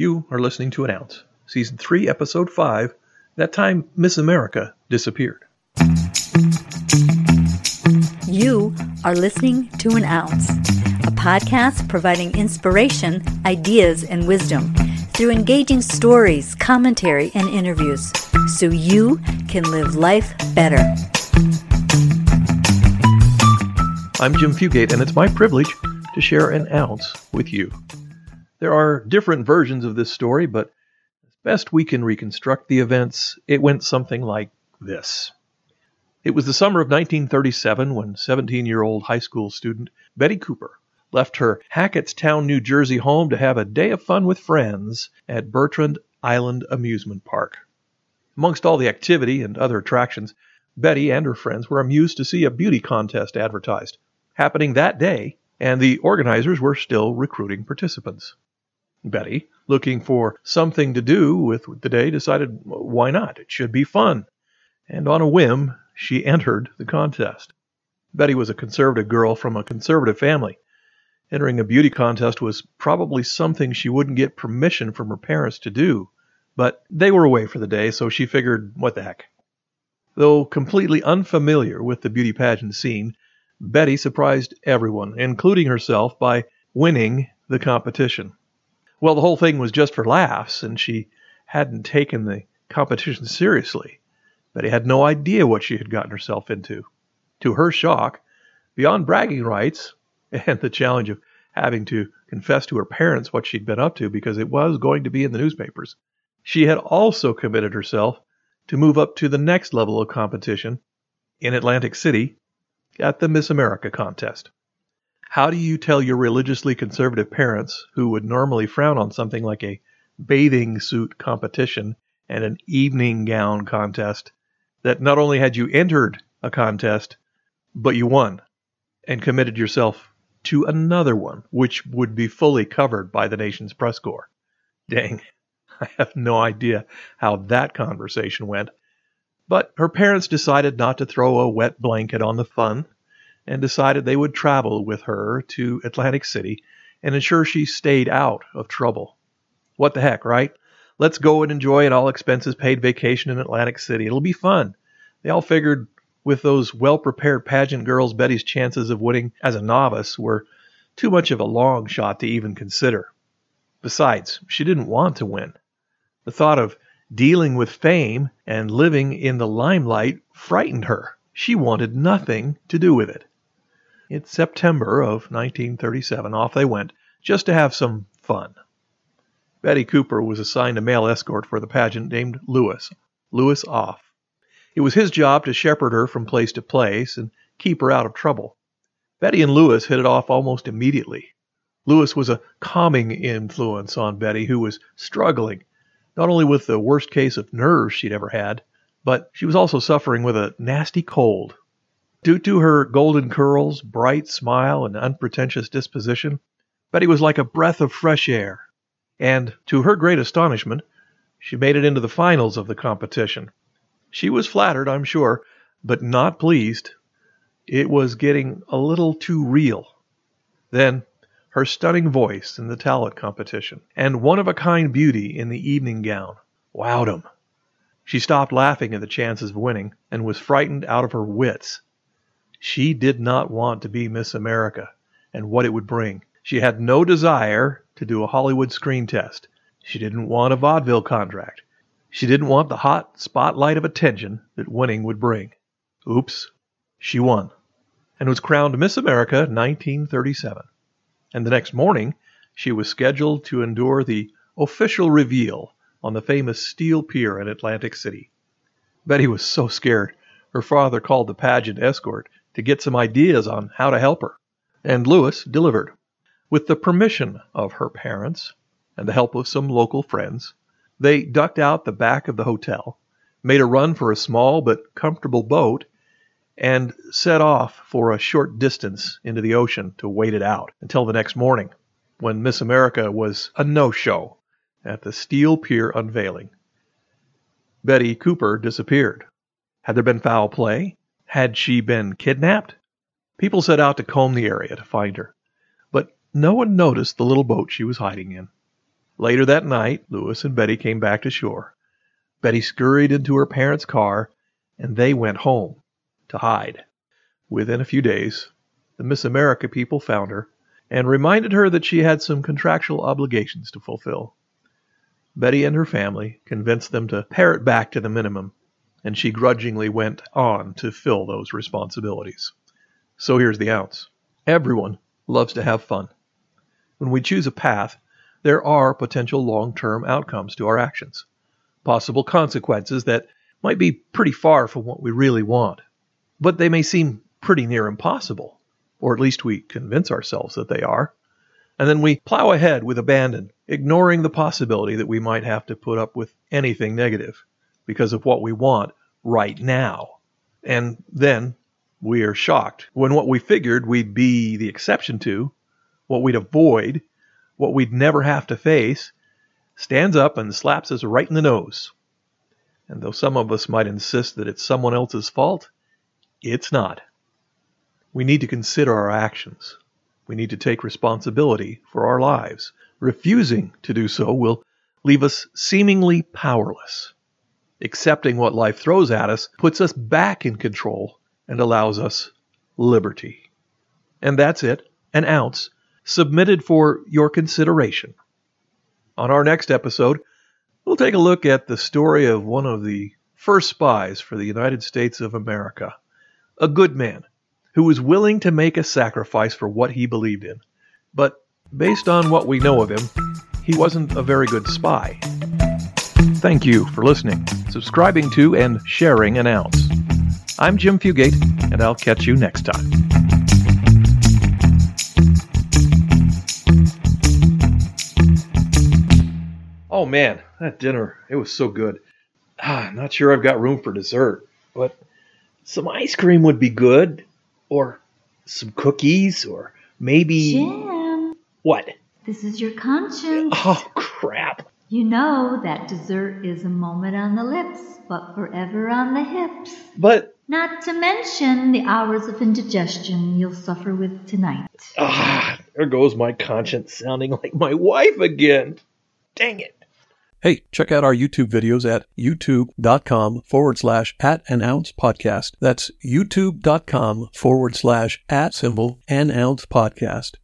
You are listening to An Ounce, Season 3, Episode 5. That time Miss America disappeared. You are listening to An Ounce, a podcast providing inspiration, ideas, and wisdom through engaging stories, commentary, and interviews so you can live life better. I'm Jim Fugate, and it's my privilege to share an ounce with you. There are different versions of this story, but as best we can reconstruct the events, it went something like this. It was the summer of 1937 when 17 year old high school student Betty Cooper left her Hackettstown, New Jersey home to have a day of fun with friends at Bertrand Island Amusement Park. Amongst all the activity and other attractions, Betty and her friends were amused to see a beauty contest advertised, happening that day, and the organizers were still recruiting participants. Betty, looking for something to do with the day, decided why not? It should be fun. And on a whim, she entered the contest. Betty was a conservative girl from a conservative family. Entering a beauty contest was probably something she wouldn't get permission from her parents to do, but they were away for the day, so she figured, what the heck. Though completely unfamiliar with the beauty pageant scene, Betty surprised everyone, including herself, by winning the competition. Well, the whole thing was just for laughs, and she hadn't taken the competition seriously. Betty had no idea what she had gotten herself into. To her shock, beyond bragging rights and the challenge of having to confess to her parents what she'd been up to because it was going to be in the newspapers, she had also committed herself to move up to the next level of competition in Atlantic City at the Miss America contest. How do you tell your religiously conservative parents, who would normally frown on something like a bathing suit competition and an evening gown contest, that not only had you entered a contest, but you won and committed yourself to another one, which would be fully covered by the nation's press corps? Dang, I have no idea how that conversation went. But her parents decided not to throw a wet blanket on the fun and decided they would travel with her to Atlantic City and ensure she stayed out of trouble. What the heck, right? Let's go and enjoy an all expenses paid vacation in Atlantic City. It'll be fun. They all figured with those well prepared pageant girls, Betty's chances of winning as a novice were too much of a long shot to even consider. Besides, she didn't want to win. The thought of dealing with fame and living in the limelight frightened her. She wanted nothing to do with it. It's September of 1937. Off they went, just to have some fun. Betty Cooper was assigned a male escort for the pageant named Lewis, Lewis Off. It was his job to shepherd her from place to place and keep her out of trouble. Betty and Lewis hit it off almost immediately. Lewis was a calming influence on Betty, who was struggling not only with the worst case of nerves she'd ever had, but she was also suffering with a nasty cold Due to her golden curls, bright smile, and unpretentious disposition, Betty was like a breath of fresh air. And, to her great astonishment, she made it into the finals of the competition. She was flattered, I'm sure, but not pleased. It was getting a little too real. Then, her stunning voice in the talent competition, and one of a kind beauty in the evening gown, wowed him. She stopped laughing at the chances of winning, and was frightened out of her wits. She did not want to be Miss America and what it would bring. She had no desire to do a Hollywood screen test. She didn't want a vaudeville contract. She didn't want the hot spotlight of attention that winning would bring. Oops, she won and was crowned Miss America 1937. And the next morning, she was scheduled to endure the official reveal on the famous Steel Pier in Atlantic City. Betty was so scared, her father called the pageant escort to get some ideas on how to help her. And Lewis delivered. With the permission of her parents and the help of some local friends, they ducked out the back of the hotel, made a run for a small but comfortable boat, and set off for a short distance into the ocean to wait it out until the next morning, when Miss America was a no show at the Steel Pier unveiling. Betty Cooper disappeared. Had there been foul play? Had she been kidnapped? People set out to comb the area to find her, but no one noticed the little boat she was hiding in. Later that night, Lewis and Betty came back to shore. Betty scurried into her parents' car, and they went home to hide. Within a few days, the Miss America people found her and reminded her that she had some contractual obligations to fulfill. Betty and her family convinced them to pare it back to the minimum, and she grudgingly went on to fill those responsibilities. So here's the ounce. Everyone loves to have fun. When we choose a path, there are potential long term outcomes to our actions, possible consequences that might be pretty far from what we really want, but they may seem pretty near impossible, or at least we convince ourselves that they are. And then we plow ahead with abandon, ignoring the possibility that we might have to put up with anything negative because of what we want right now. And then we are shocked when what we figured we'd be the exception to, what we'd avoid, what we'd never have to face, stands up and slaps us right in the nose. And though some of us might insist that it's someone else's fault, it's not. We need to consider our actions. We need to take responsibility for our lives. Refusing to do so will leave us seemingly powerless. Accepting what life throws at us puts us back in control and allows us liberty. And that's it, an ounce submitted for your consideration. On our next episode, we'll take a look at the story of one of the first spies for the United States of America, a good man who was willing to make a sacrifice for what he believed in. But based on what we know of him, he wasn't a very good spy. Thank you for listening, subscribing to, and sharing an ounce. I'm Jim Fugate, and I'll catch you next time. Oh man, that dinner, it was so good. Ah, not sure I've got room for dessert, but some ice cream would be good. Or some cookies, or maybe. Jim, What? this is your conscience. Oh, crap. You know that dessert is a moment on the lips, but forever on the hips. But, Not to mention the hours of indigestion you'll suffer with tonight. ah, there goes my conscience sounding like my wife again. Dang it. Hey, check out our YouTube videos at youtube.com forward slash at an ounce podcast. That's youtube.com forward slash at symbol an ounce podcast.